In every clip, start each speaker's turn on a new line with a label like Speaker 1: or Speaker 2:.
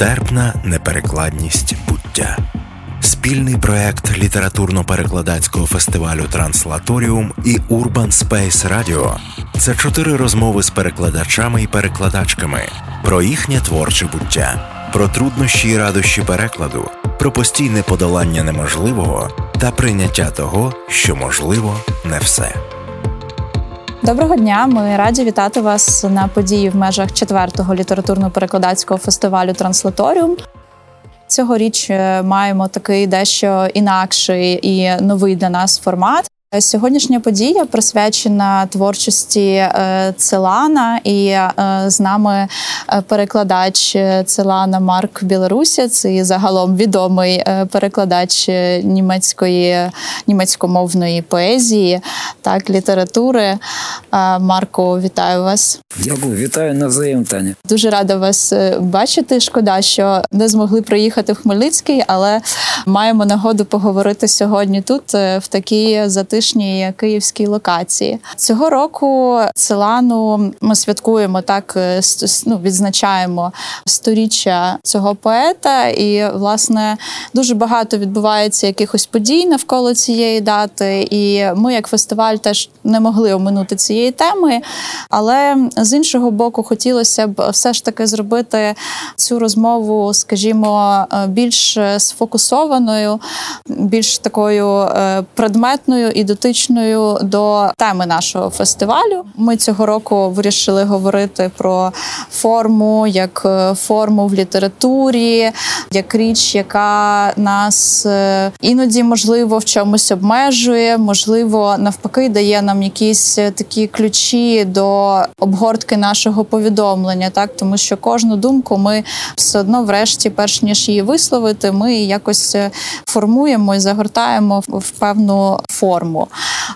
Speaker 1: Нестерпна неперекладність буття. Спільний проект літературно-перекладацького фестивалю Транслаторіум і Urban Space Radio – це чотири розмови з перекладачами і перекладачками про їхнє творче буття, про труднощі і радощі перекладу, про постійне подолання неможливого та прийняття того, що можливо не все.
Speaker 2: Доброго дня! Ми раді вітати вас на події в межах четвертого літературно-перекладацького фестивалю Транслаторіум. Цьогоріч е, маємо такий дещо інакший і новий для нас формат. Сьогоднішня подія присвячена творчості е, Целана, і е, з нами е, перекладач Целана Марк Білорусець і загалом відомий перекладач німецької німецькомовної поезії, так літератури. Марко, вітаю вас.
Speaker 3: Дякую, вітаю навзаєм, Таня.
Speaker 2: Дуже рада вас бачити. Шкода, що не змогли приїхати в Хмельницький, але маємо нагоду поговорити сьогодні тут в такій затишній затишній київській локації. Цього року Целану ми святкуємо так, е, ну, відзначаємо сторіччя цього поета, і власне дуже багато відбувається якихось подій навколо цієї дати. І ми, як фестиваль, теж не могли оминути цієї теми. Але з іншого боку, хотілося б все ж таки зробити цю розмову, скажімо, е, більш сфокусованою, більш такою е, предметною і дотичною до теми нашого фестивалю. Ми цього року вирішили говорити про форму як е, форму в літературі, як річ, яка нас е, іноді можливо в чомусь обмежує, можливо, навпаки, дає нам якісь е, такі ключі до обгортки нашого повідомлення, так тому що кожну думку ми все одно, врешті, перш ніж її висловити, ми якось формуємо і загортаємо в певну форму.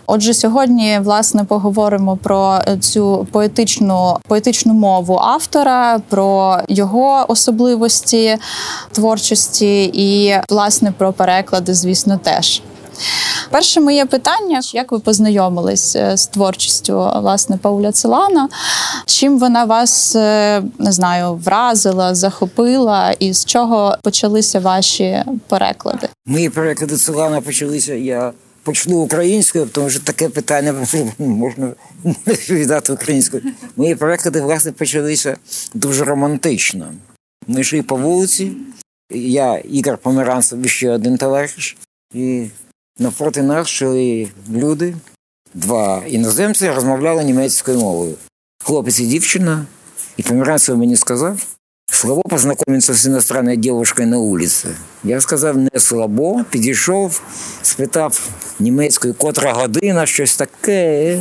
Speaker 2: Отже, сьогодні власне поговоримо про цю поетичну поетичну мову автора, про його особливості творчості і власне про переклади, звісно, теж. Перше моє питання: як ви познайомились е, з творчістю власне Пауля Целана? Чим вона вас е, не знаю, вразила, захопила, і з чого почалися ваші переклади?
Speaker 3: Мої переклади Целана почалися. Я почну українською, тому що таке питання можна віддати українською. Мої переклади, власне, почалися дуже романтично. Ми йшли по вулиці, я Ігор Померанцев, ще один товариш, і навпроти нас йшли люди, два іноземці, розмовляли німецькою мовою. Хлопець і дівчина, і Померанцев мені сказав, Слабо познайомитися з іностранною дівчиною на вулиці. Я сказав, не слабо, підійшов, спитав німецькою, котра година, щось таке.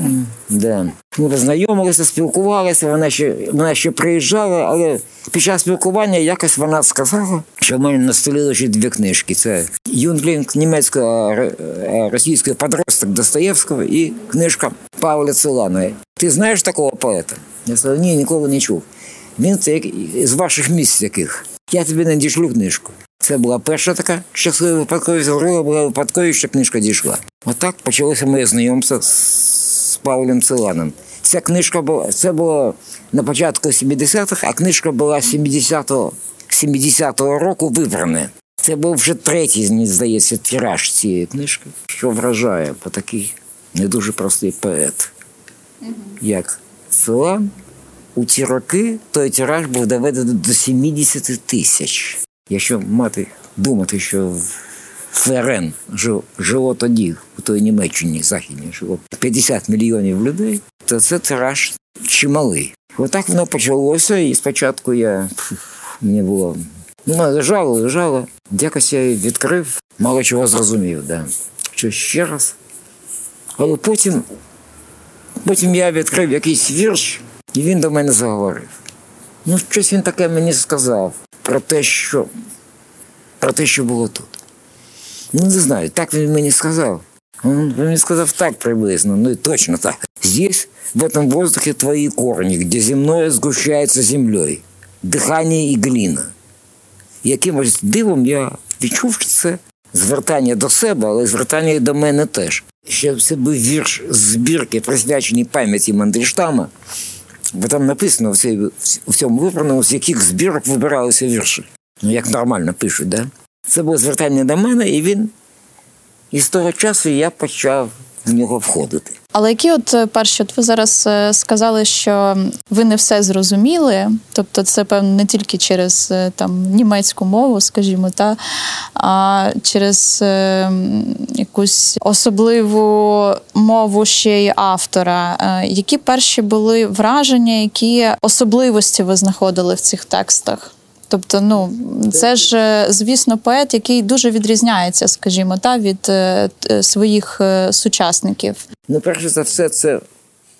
Speaker 3: Да. Ми познайомилися, спілкувалися, вона ще вона ще приїжджала, але під час спілкування якось вона сказала, що в мене на столі лежить дві книжки. Це Юнглінг німецького російського подросток Достоєвського і книжка Павла Целана. Ти знаєш такого поета? Я сказав, ні, ніколи не чув. Він це як з ваших місць яких. Я тобі надішлю книжку. Це була перша така щаслива випадковість, друга була випадковість, що книжка дійшла. Отак почалося моє знайомство з Павлем Целаном. Ця книжка була, це було на початку 70-х, а книжка була 70-го 70-го року вибрана. Це був вже третій, мені здається, тираж цієї книжки, що вражає по такий не дуже простий поет, як Целан у ті роки той тираж був доведений до 70 тисяч. Якщо мати думати, що ФРН жило тоді, у той Німеччині Західній жило 50 мільйонів людей, то це тираж чималий. Отак воно почалося, і спочатку я мені було ну, лежало, лежало. Якось я відкрив, мало чого зрозумів. Да. Що ще раз. Але потім, потім я відкрив якийсь вірш. І він до мене заговорив. Ну, щось він таке мені сказав про те, що про те, що було тут. Ну, не знаю, так він мені сказав. Він мені сказав так приблизно, ну і точно так. Здесь, в этом воздухе твои корни, где земное сгущается землей, дихання і гліна. Якимось дивом я відчув, що це звертання до себе, але звертання і до мене теж. Ще це був вірш збірки, присвячений пам'яті Мандельштама. Бо там написано в цьому вибраному, з яких збірок вибиралися вірші. Ну, як нормально пишуть, да? Це було звертання до мене, і він. І з того часу я почав в нього входити.
Speaker 2: Але які, от е, перші, от ви зараз е, сказали, що ви не все зрозуміли, тобто це певно не тільки через е, там німецьку мову, скажімо, та а через е, якусь особливу мову ще й автора. Які перші були враження, які особливості ви знаходили в цих текстах? Тобто, ну це ж, е, звісно, поет, який дуже відрізняється, скажімо, та від е, своїх е, сучасників.
Speaker 3: Ну, перше за все, це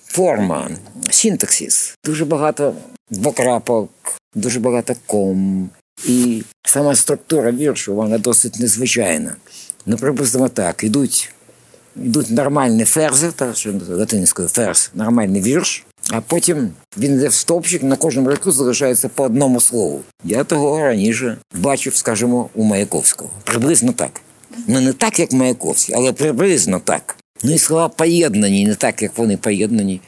Speaker 3: форма, синтаксис. Дуже багато двокрапок, дуже багато ком. І сама структура віршу, вона досить незвичайна. Ну, припустимо так, ідуть, ідуть нормальні ферзи, та що латинською ферз, нормальний вірш, а потім він йде в стовпчик, на кожному рядку залишається по одному слову. Я того раніше бачив, скажімо, у Маяковського. Приблизно так. Ну, не так, як Маяковський, але приблизно так. Ну і слова поєднані, не так, як вони поєднані.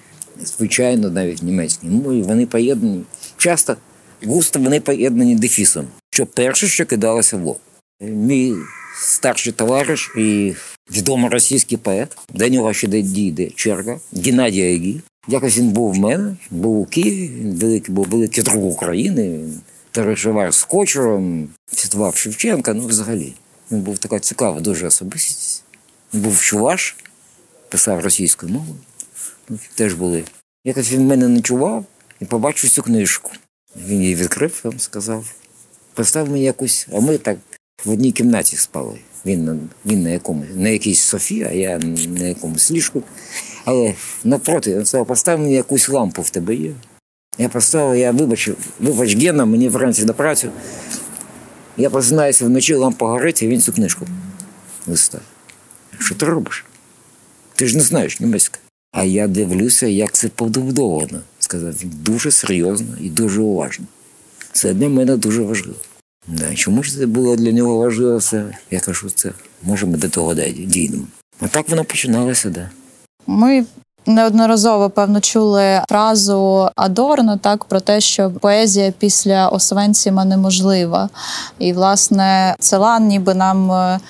Speaker 3: Звичайно, навіть в німецькій мові вони поєднані. Часто густо вони поєднані дефісом, що перше, що кидалося в лоб. Мій старший товариш і відомий російський поет, до нього ще дійде черга, Геннадій Айгі. Якось він був в мене, був у Києві, він великий, був великий друг України, він переживав з Кочуром, цитував Шевченка, ну взагалі. Він був така цікава дуже особистість. Був чуваш, писав російською мовою. Ну, теж були. Якось він мене ночував і побачив цю книжку. Він її відкрив, там сказав. Постав мені якусь, а ми так в одній кімнаті спали. Він, він на якомусь, на якійсь Софі, а я на якомусь ліжку. Але навпроти, він сказав, постав мені якусь лампу в тебе є. Я поставив, я вибачив, вибач Гена, мені вранці на працю. Я просинаюся вночі, лампа горить, і він цю книжку листав. Що ти робиш? Ти ж не знаєш німецька. А я дивлюся, як це побудовано, сказав він дуже серйозно і дуже уважно. Це для мене дуже важливо. Да, чому ж це було для нього важливо все? Я кажу, це може ми до того дійдемо. А так воно починалося, да.
Speaker 2: Ми неодноразово певно чули фразу Адорно так про те, що поезія після Освенціма неможлива. І власне Целан ніби нам е,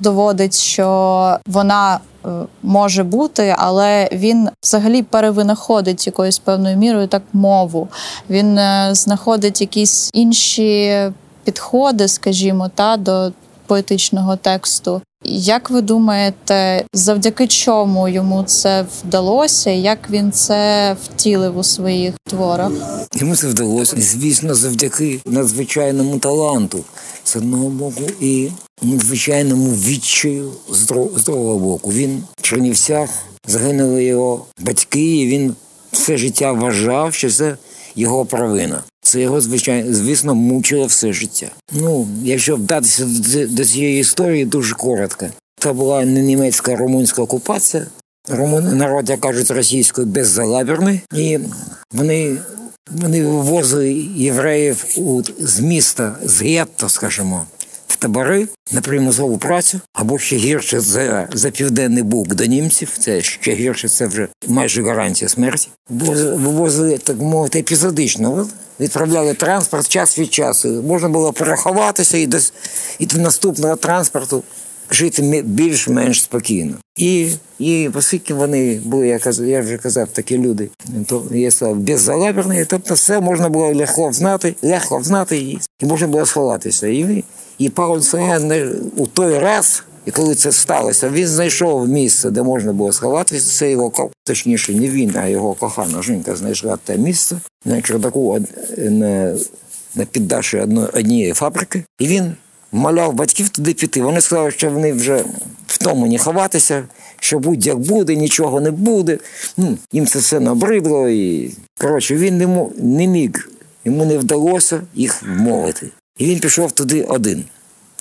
Speaker 2: доводить, що вона е, може бути, але він взагалі перевинаходить якоюсь певною мірою так мову. Він е, знаходить якісь інші підходи, скажімо, та до поетичного тексту. Як ви думаєте, завдяки чому йому це вдалося? Як він це втілив у своїх творах?
Speaker 3: Йому це вдалося, звісно, завдяки надзвичайному таланту з одного боку і надзвичайному відчаю з другого боку. Він в Чернівцях загинули його батьки, і він все життя вважав, що це його провина. Це його, звичайно, звісно, мучило все життя. Ну, якщо вдатися до цієї історії дуже коротко. Це була не німецька а румунська окупація. Румуни народ, як кажуть, російською беззалабірний. І вони, вони вивозили євреїв у, з міста, з гетто, скажімо, табори на примусову працю, або ще гірше за, за південний бук до німців. Це ще гірше, це вже майже гарантія смерті. Вивозили- Вивозили, так мовити, епізодично. Відправляли транспорт час від часу. Можна було переховатися і до, і до наступного транспорту жити більш-менш спокійно. І, і оскільки вони були, я, каз- я вже казав, такі люди, то я сказав, беззалаберні, тобто все можна було легко знати, легко знати і, можна було сховатися. І, і Павло Селян у той раз, і коли це сталося, він знайшов місце, де можна було сховатися. Це його точніше, не він, а його кохана жінка знайшла те місце на чердаку на, на піддаші однієї фабрики. І він вмоляв батьків туди піти. Вони сказали, що вони вже в тому не ховатися, що будь-як буде, нічого не буде. Ну, їм це все набридло. І коротше, він не, мо- не міг, йому не вдалося їх вмовити. І він пішов туди один.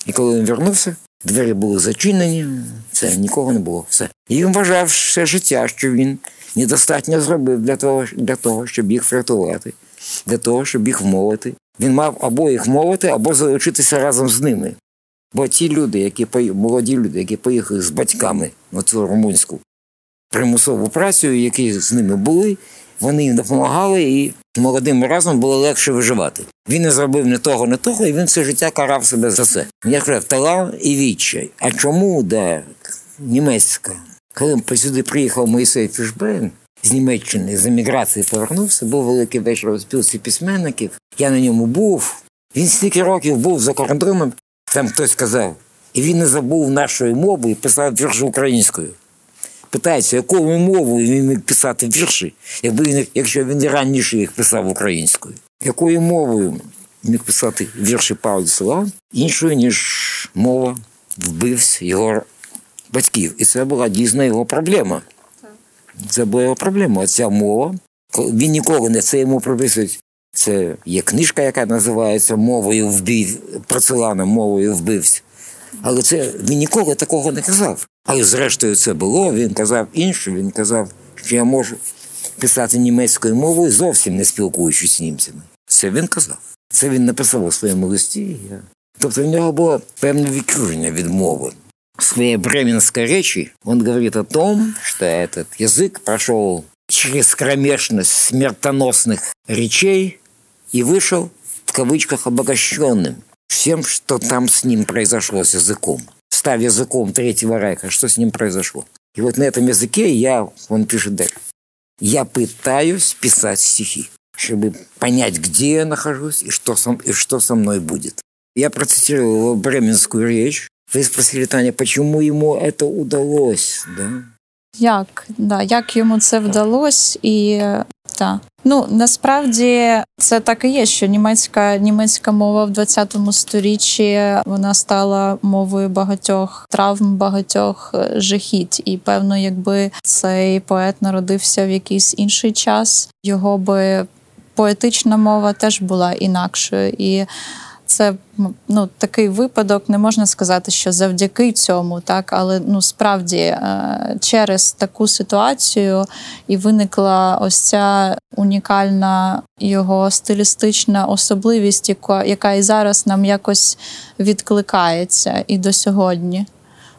Speaker 3: І коли він вернувся, двері були зачинені, це нікого не було. Все. І він вважав все життя, що він недостатньо зробив для того, для того, щоб їх врятувати, для того, щоб їх вмовити. Він мав або їх мовити, або залишитися разом з ними. Бо ті люди, які молоді люди, які поїхали з батьками на цю румунську примусову працю, які з ними були, вони їм допомагали, і молодим разом було легше виживати. Він не зробив не того, не того, і він все життя карав себе за це. Я казав, талант і відчай. А чому да німецька? Коли сюди приїхав Моїсей Фішбейн, з Німеччини з еміграції повернувся, був великий вечір у спілці письменників. Я на ньому був. Він стільки років був за кордоном, там хтось сказав, і він не забув нашої мови і писав вірші українською. Питається, якою мовою він міг писати вірші, якби він, якщо він раніше їх писав українською. Якою мовою міг писати вірші Павла Села, іншою, ніж мова вбивць його батьків. І це була дійсно його проблема. Це була проблема. Ця мова. Він ніколи не це йому прописують. Це є книжка, яка називається Мовою вбив, Процелана мовою вбивць. Але це він ніколи такого не казав. Але зрештою це було. Він казав інше, він казав, що я можу писати німецькою мовою, зовсім не спілкуючись з німцями. Це він казав. Це він написав у своєму листі. Тобто в нього було певне відчуження від мови. В своей бременской речи он говорит о том, что этот язык прошел через кромешность смертоносных речей и вышел в кавычках обогащенным всем, что там с ним произошло с языком. Став языком Третьего Райха, что с ним произошло. И вот на этом языке я, он пишет дальше, я пытаюсь писать стихи, чтобы понять, где я нахожусь и что со, и что со мной будет. Я процитировал его бременскую речь. Вы спросили, Таня, почему ему это удалось, да?
Speaker 2: Як да, як йому це вдалося, і та ну насправді це так і є, що німецька німецька мова в 20 сторіччі вона стала мовою багатьох травм, багатьох е, жахіть. І певно, якби цей поет народився в якийсь інший час, його би поетична мова теж була інакшою і це ну, такий випадок, не можна сказати, що завдяки цьому, так, але ну справді е, через таку ситуацію і виникла ось ця унікальна його стилістична особливість, яка і зараз нам якось відкликається і до сьогодні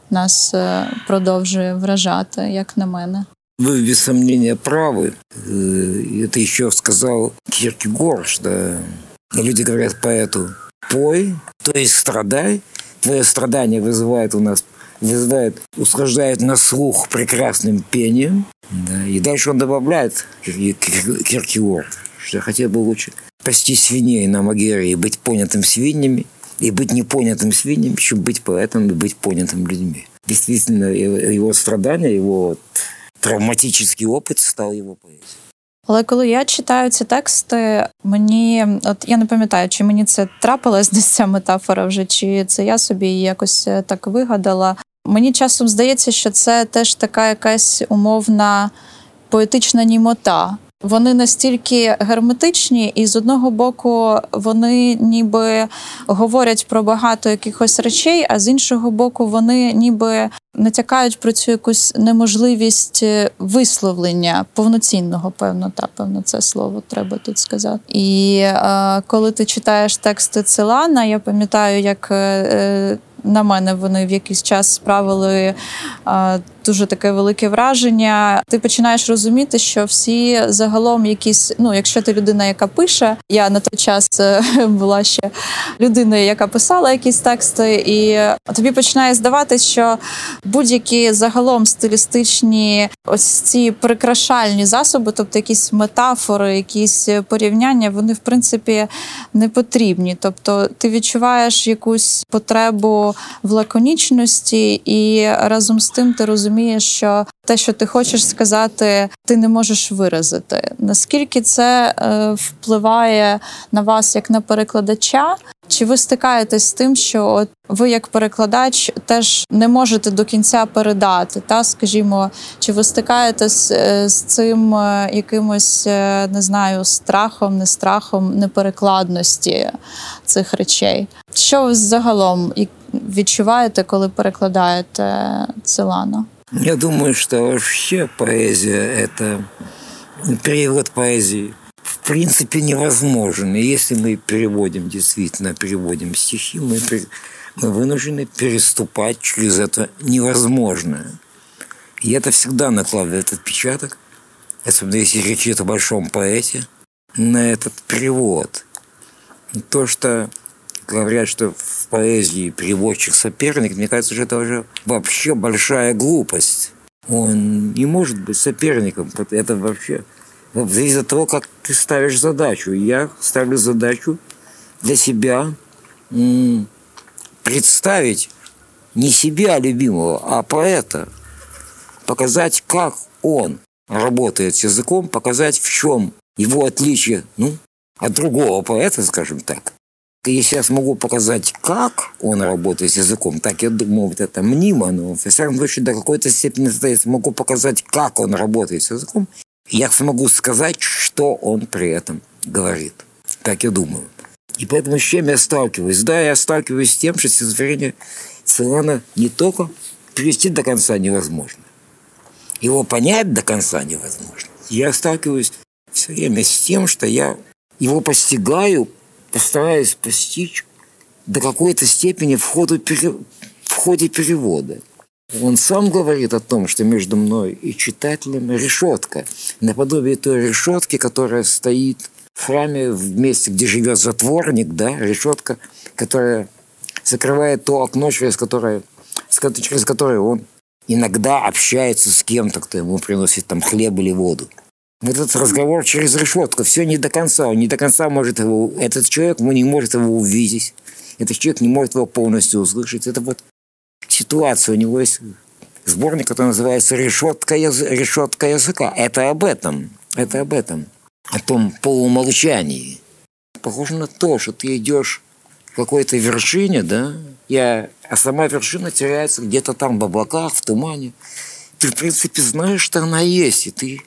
Speaker 2: нас е, продовжує вражати, як на мене.
Speaker 3: Вы, без сомнения, правы. Э, это еще сказал Киркегор, что люди говорят поэту, пой, то есть страдай. Твое страдание вызывает у нас вызывает, услаждает на слух прекрасным пением. Да. И дальше он добавляет Киркиор, что хотя бы лучше пасти свиней на Магере и быть понятым свиньями, и быть непонятым свиньям, чем быть поэтом и быть понятым людьми. Действительно, его страдания, его травматический опыт стал его поэзией.
Speaker 2: Але коли я читаю ці тексти, мені от я не пам'ятаю, чи мені це трапилась десь ця метафора вже, чи це я собі якось е, так вигадала. Мені часом здається, що це теж така якась умовна поетична німота. Вони настільки герметичні, і з одного боку вони ніби говорять про багато якихось речей, а з іншого боку, вони ніби натякають про цю якусь неможливість е, висловлення повноцінного, певно, та певно, це слово треба тут сказати. І е, коли ти читаєш тексти Целана, я пам'ятаю, як. Е, е на мене вони в якийсь час справили а, дуже таке велике враження. Ти починаєш розуміти, що всі загалом якісь, ну якщо ти людина, яка пише, я на той час е, була ще людиною, яка писала якісь тексти, і тобі починає здаватися, що будь-які загалом стилістичні ось ці прикрашальні засоби, тобто якісь метафори, якісь порівняння, вони в принципі не потрібні. Тобто ти відчуваєш якусь потребу в лаконічності, і разом з тим ти розумієш, що те, що ти хочеш сказати, ти не можеш виразити. Наскільки це е, впливає на вас як на перекладача? Чи ви стикаєтесь з тим, що от ви, як перекладач, теж не можете до кінця передати? Та скажімо, чи ви стикаєтесь е, з цим е, якимось не знаю, страхом, не страхом неперекладності цих речей? Що ви загалом відчуваєте, коли перекладаєте Целана?
Speaker 3: Я думаю, что вообще поэзия – это перевод поэзии в принципе невозможен. И если мы переводим, действительно переводим стихи, мы, мы вынуждены переступать через это невозможное. И это всегда накладывает отпечаток особенно если речь идет о большом поэте, на этот перевод. То, что говорят, что в поэзии переводчик соперник, мне кажется, что это уже вообще большая глупость. Он не может быть соперником. Это вообще зависит от того, как ты ставишь задачу. Я ставлю задачу для себя представить не себя любимого, а поэта. Показать, как он работает с языком, показать, в чем его отличие ну, от другого поэта, скажем так. Если я смогу показать, как он работает с языком, так я думаю, вот это мнимо, но в всяком случае до какой-то степени я смогу показать, как он работает с языком, я смогу сказать, что он при этом говорит. Так я думаю. И поэтому с чем я сталкиваюсь? Да, я сталкиваюсь с тем, что стихотворение Цилана не только привести до конца невозможно. Его понять до конца невозможно. Я сталкиваюсь все время с тем, что я его постигаю, постараюсь постичь до какой-то степени в, ходу, в ходе перевода. Он сам говорит о том, что между мной и читателем решетка, наподобие той решетки, которая стоит в храме в месте, где живет затворник, да, решетка, которая закрывает то окно, через которое, через которое он иногда общается с кем-то, кто ему приносит там хлеб или воду. Этот разговор через решетку, все не до конца, он не до конца может его, этот человек он не может его увидеть, этот человек не может его полностью услышать. Это вот ситуация, у него есть сборник, который называется «Решетка, яз... решетка языка». Это об этом, это об этом, о том полумолчании. Похоже на то, что ты идешь к какой-то вершине, да, я, а сама вершина теряется где-то там в облаках, в тумане. Ты, в принципе, знаешь, что она есть, и ты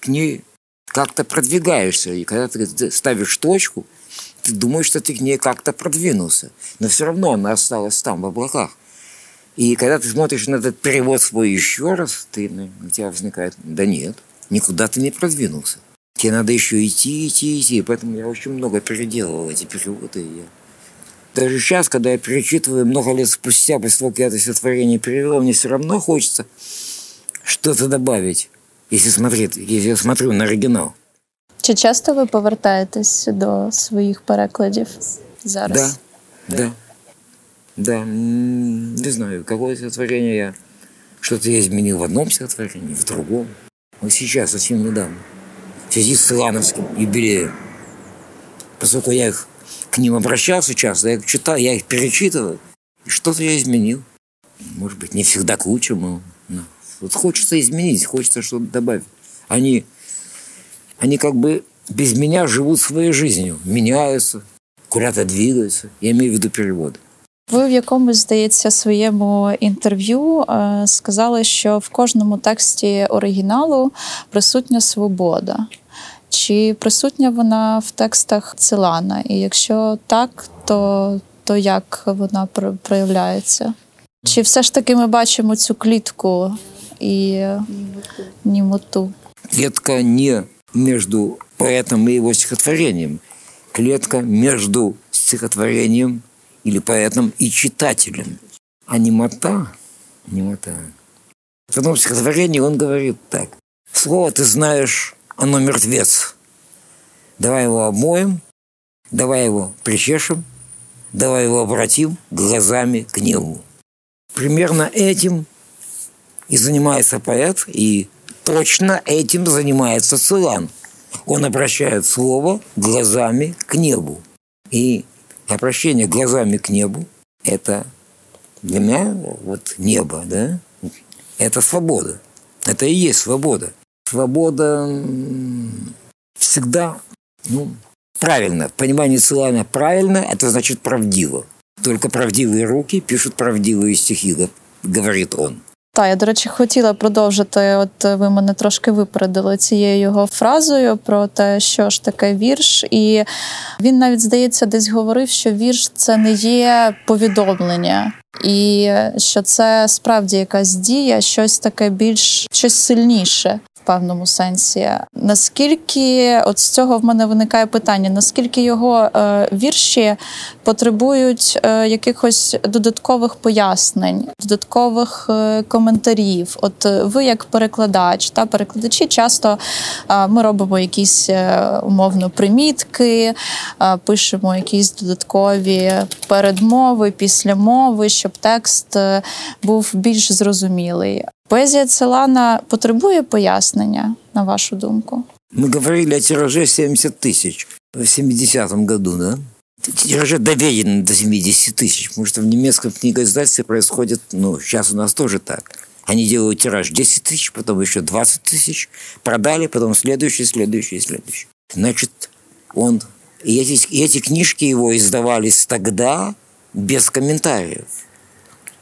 Speaker 3: к ней как-то продвигаешься. И когда ты ставишь точку, ты думаешь, что ты к ней как-то продвинулся. Но все равно она осталась там, в облаках. И когда ты смотришь на этот перевод свой еще раз, ты, у тебя возникает, да нет, никуда ты не продвинулся. Тебе надо еще идти, идти, идти. Поэтому я очень много переделывал эти переводы. Я... Даже сейчас, когда я перечитываю много лет спустя, после того, как я это стихотворение перевел, мне все равно хочется что-то добавить если смотреть, если я смотрю на оригінал.
Speaker 2: Чи часто ви повертаєтесь до своїх перекладів зараз?
Speaker 3: Да, да, да. Не знаю, какое стихотворение я что-то я изменил в одном стихотворении, в другом. Вот сейчас, совсем недавно, в связи с Илановским юбилеем. Поскольку я их к ним обращался часто, я их читал, я их перечитываю, и что-то я изменил. Может быть, не всегда к лучшему, но Вот хочется изменить, хочется что-то добавить. Они, они как бы без меня живут своей жизнью, меняются, куда-то двигаются. Я имею в виду переводы.
Speaker 2: Ви в якомусь, здається, своєму інтерв'ю е, сказали, що в кожному тексті оригіналу присутня свобода. Чи присутня вона в текстах Цилана? І якщо так, то, то як вона проявляється? Чи все ж таки ми бачимо цю клітку и немоту.
Speaker 3: Клетка не между поэтом и его стихотворением. Клетка между стихотворением или поэтом и читателем. А немота, немота. В одном стихотворении он говорит так. Слово ты знаешь, оно мертвец. Давай его обмоем, давай его причешем, давай его обратим глазами к небу. Примерно этим и занимается поэт, и точно этим занимается Цилан. Он обращает слово глазами к небу. И обращение глазами к небу – это для меня вот небо, да? Это свобода. Это и есть свобода. Свобода всегда, ну, правильно. В понимании Цилана правильно – это значит правдиво. Только правдивые руки пишут правдивые стихи, говорит он.
Speaker 2: Та я, до речі, хотіла продовжити. От ви мене трошки випередили цією його фразою про те, що ж таке вірш. І він навіть здається, десь говорив, що вірш це не є повідомлення, і що це справді якась дія, щось таке більш щось сильніше. Певному сенсі. Наскільки от з цього в мене виникає питання: наскільки його е, вірші потребують е, якихось додаткових пояснень, додаткових е, коментарів? От е, ви, як перекладач, та перекладачі, часто е, ми робимо якісь е, умовно примітки, пишемо якісь додаткові передмови, післямови, щоб текст був більш зрозумілий. Поезія Целана потребує пояснення, на вашу думку?
Speaker 3: Мы говорили о тираже 70 тысяч в 70-м году, да? Тираже доведены до 70 тысяч, потому что в немецком книгоиздательстве происходит, ну, сейчас у нас тоже так. Они делают тираж 10 тысяч, потом еще 20 тысяч, продали, потом следующий, следующий, следующий. Значит, он... И эти, и эти книжки его издавались тогда без комментариев.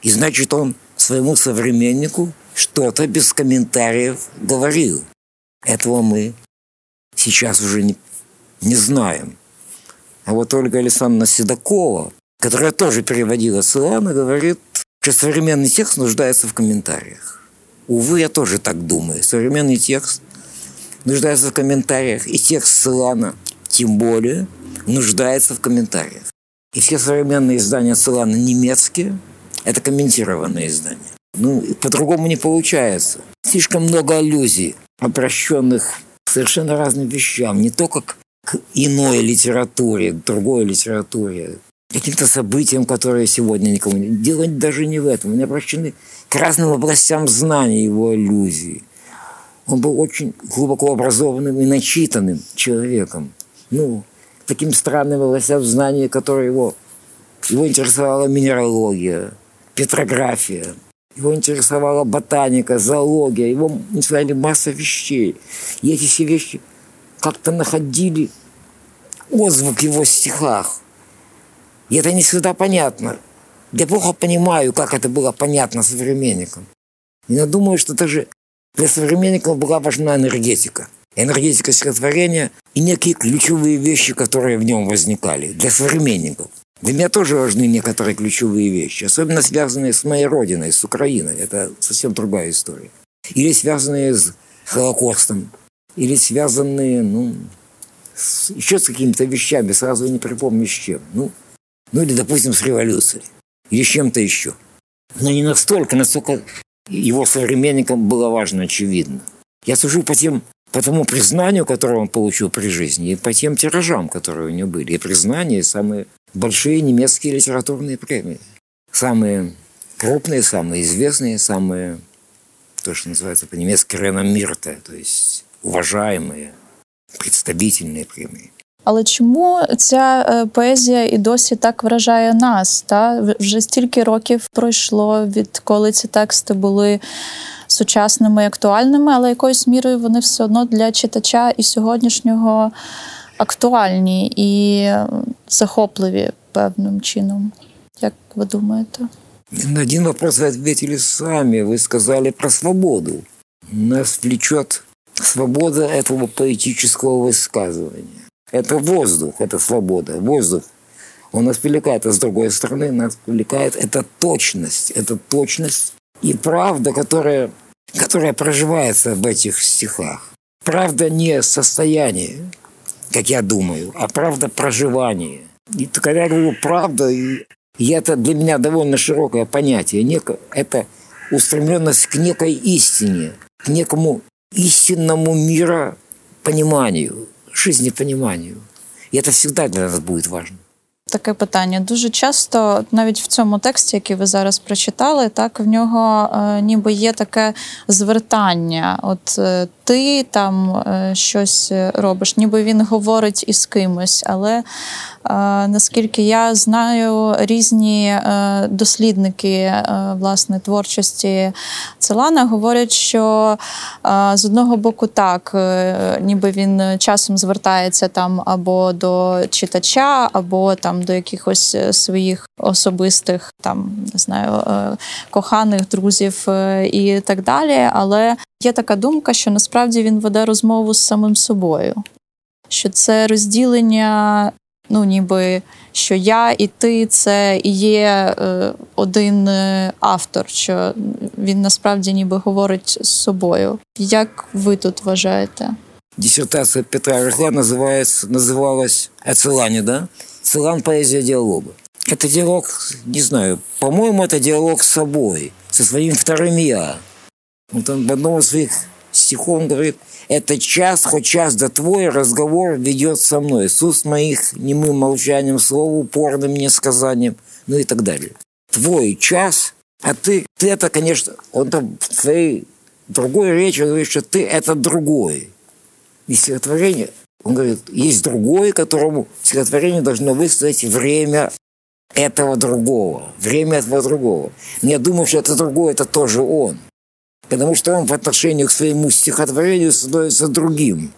Speaker 3: И значит, он своему современнику что-то без комментариев говорил. Этого мы сейчас уже не, не знаем. А вот Ольга Александровна Седокова, которая тоже переводила Силана, говорит, что современный текст нуждается в комментариях. Увы, я тоже так думаю. Современный текст нуждается в комментариях, и текст Силана тем более нуждается в комментариях. И все современные издания Силана немецкие – это комментированные издания. Ну, по-другому не получается. Слишком много аллюзий, обращенных к совершенно разным вещам, не только к иной литературе, к другой литературе, каким-то событиям, которые сегодня никому не... Дело даже не в этом. Они обращены к разным областям знаний его аллюзий. Он был очень глубоко образованным и начитанным человеком. Ну, таким странным областям знаний, которые его... Его интересовала минералогия, петрография, его интересовала ботаника, зоология, его интересовали масса вещей. И эти все вещи как-то находили отзвук в его стихах. И это не всегда понятно. Я плохо понимаю, как это было понятно современникам. Я думаю, что даже для современников была важна энергетика. Энергетика стихотворения и некие ключевые вещи, которые в нем возникали для современников. Для меня тоже важны некоторые ключевые вещи, особенно связанные с моей родиной, с Украиной. Это совсем другая история. Или связанные с Холокостом, или связанные, ну, с, еще с какими-то вещами, сразу не припомню с чем. Ну, ну или, допустим, с революцией, или с чем-то еще. Но не настолько, насколько его современникам было важно, очевидно. Я сужу по тем по тому признанию, которое он получил при жизни, и по тем тиражам, которые у него были. И признание, и самые большие немецкие литературные премии. Самые крупные, самые известные, самые, то, что называется по-немецки, реномирте, то есть уважаемые, представительные премії.
Speaker 2: Але чому ця поезія і досі так вражає нас? Та вже стільки років пройшло, відколи ці тексти були сучасними і актуальними, але якоюсь мірою вони все одно для читача і сьогоднішнього актуальні і захопливі певним чином. Як ви думаєте?
Speaker 3: На один вопрос вы ответили сами. Вы сказали про свободу. Нас влечет свобода этого поэтического высказывания. Это воздух, это свобода. Воздух. Он нас привлекает, а с другой стороны нас привлекает это точность. Это точность и правда, которая, которая проживается в этих стихах. Правда не состояние, как я думаю, а правда проживания. И когда я говорю правда, и, и это для меня довольно широкое понятие. Неко, это устремленность к некой истине, к некому истинному мира пониманию, жизнепониманию. И это всегда для нас будет важно.
Speaker 2: Таке питання дуже часто, навіть в цьому тексті, який ви зараз прочитали, так в нього е, ніби є таке звертання. От е, ти там е, щось робиш, ніби він говорить із кимось. Але е, наскільки я знаю, різні е, дослідники власне творчості Целана говорять, що з одного боку так, ніби він часом звертається там або до читача, або там до якихось своїх особистих там не знаю коханих друзів і так далі. Але є така думка, що насправді він веде розмову з самим собою, що це розділення Ну, ніби що я і ти це і є е, один е, автор, що він насправді ніби говорить з собою. Як ви тут вважаєте?
Speaker 3: Диссертация Петра Рыхла называется, называлась «Ацелане», да? «Целан. Поэзия диалога». Это диалог, не знаю, по-моему, это диалог с собой, со своим вторым «я». Вот он в одном из своих стихов он говорит, «Это час, хоть час да твой разговор ведет со мной, с уст моих немым молчанием, слову упорным несказанием, ну и так далее. Твой час, а ты, ты это, конечно, он там в своей другой речи говорит, что ты это другой. И стихотворение, он говорит, есть другой, которому стихотворение должно выставить время этого другого, время этого другого. Я думаю, что это другое, это тоже он. Потому что он по отношению к своему стихотворению становится другим.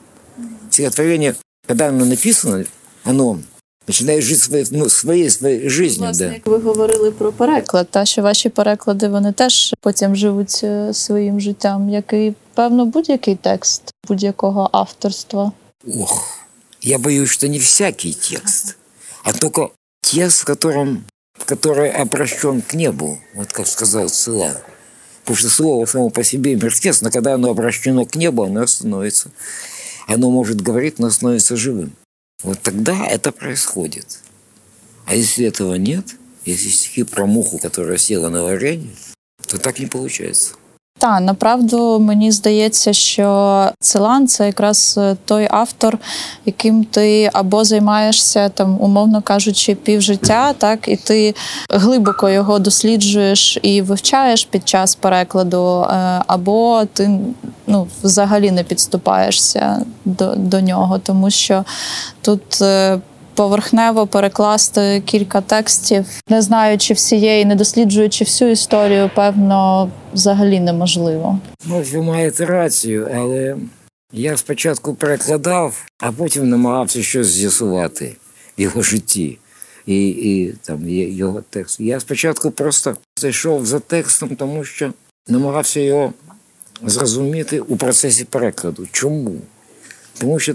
Speaker 3: Стихотворение, когда оно написано, оно починає жити своєю ну, своєю, своєю життю.
Speaker 2: Власне,
Speaker 3: Да.
Speaker 2: як ви говорили про переклад, та що ваші переклади вони теж потім живуть е, своїм життям, як і певно будь-який текст будь-якого авторства.
Speaker 3: Ох, я боюсь, что не всякий текст, а только текст, в котором, который обращен к небу, вот как сказал Цила. Потому что слово само по себе мертвец, но когда оно обращено к небу, оно становится, оно может говорить, но становится живым. Вот тогда это происходит. А если этого нет, если стихи про муху, которая села на варенье, то так не получается.
Speaker 2: Та направду мені здається, що Целан це якраз е, той автор, яким ти або займаєшся там, умовно кажучи, півжиття, так і ти глибоко його досліджуєш і вивчаєш під час перекладу, е, або ти ну, взагалі не підступаєшся до, до нього, тому що тут. Поверхнево перекласти кілька текстів, не знаючи всієї, не досліджуючи всю історію, певно, взагалі неможливо.
Speaker 3: Ну, ви маєте рацію, але я спочатку перекладав, а потім намагався щось з'ясувати в його житті і, і там його текст. Я спочатку просто зайшов за текстом, тому що намагався його зрозуміти у процесі перекладу. Чому? Тому що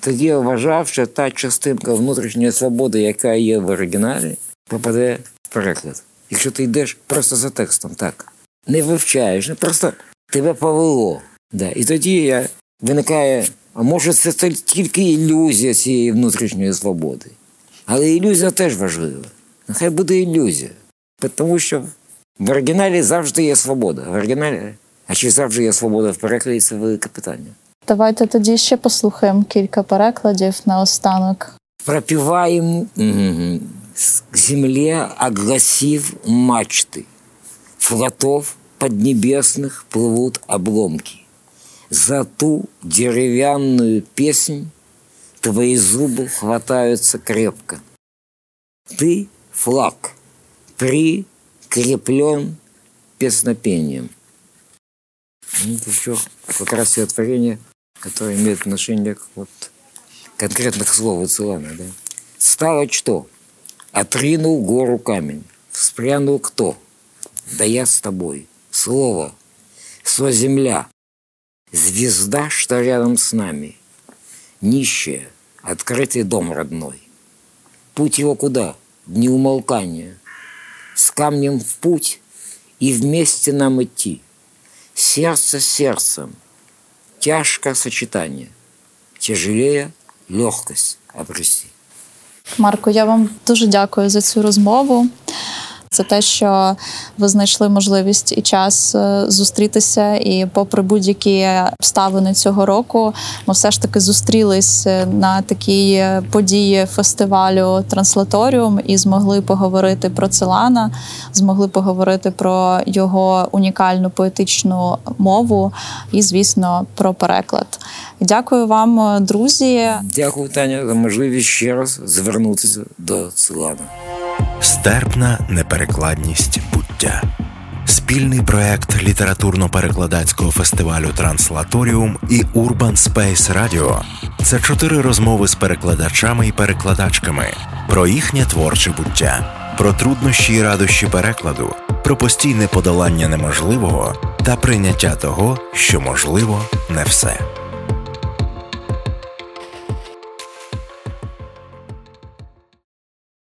Speaker 3: тоді я вважав, що та частинка внутрішньої свободи, яка є в оригіналі, попаде в переклад. Якщо ти йдеш просто за текстом, так не вивчаєш, ну, просто тебе повело. Да. І тоді я, виникає, а може це тільки ілюзія цієї внутрішньої свободи. Але ілюзія теж важлива. Нехай буде ілюзія. Тому що в оригіналі завжди є свобода. В оригіналі, а чи завжди є свобода в перекладі, це велике питання.
Speaker 2: Давайте тоді ще послухаємо кілька перекладів наостанок.
Speaker 3: пропеваем мгм, с- к земле, огласив мачты. Флотов поднебесных плывут обломки. За ту деревянную песнь твои зубы хватаются крепко. Ты флаг, прикреплен песнопением. Ну, это все как раз стихотворение, которое имеет отношение к вот конкретных слов Ицелана, да? Стало что? Отринул гору камень. Вспрянул кто? Да я с тобой. Слово. Со земля. Звезда, что рядом с нами. Нищая. Открытый дом родной. Путь его куда? Дни умолкания. С камнем в путь и вместе нам идти. Сердце сердцем. Тяжко сочетание. Тяжелее легкость обрести.
Speaker 2: Марко, я вам дуже дякую за цю розмову. За те, що ви знайшли можливість і час е, зустрітися, і попри будь-які обставини цього року, ми все ж таки зустрілись е, на такій е, події фестивалю Транслаторіум і змогли поговорити про Целана, змогли поговорити про його унікальну поетичну мову і, звісно, про переклад. Дякую вам, друзі.
Speaker 3: Дякую, Таня, за можливість ще раз звернутися до Целана.
Speaker 1: Стерпна неперекладність буття. Спільний проект літературно-перекладацького фестивалю Транслаторіум і Urban Space Radio – це чотири розмови з перекладачами і перекладачками про їхнє творче буття, про труднощі і радощі перекладу, про постійне подолання неможливого та прийняття того, що можливо не все.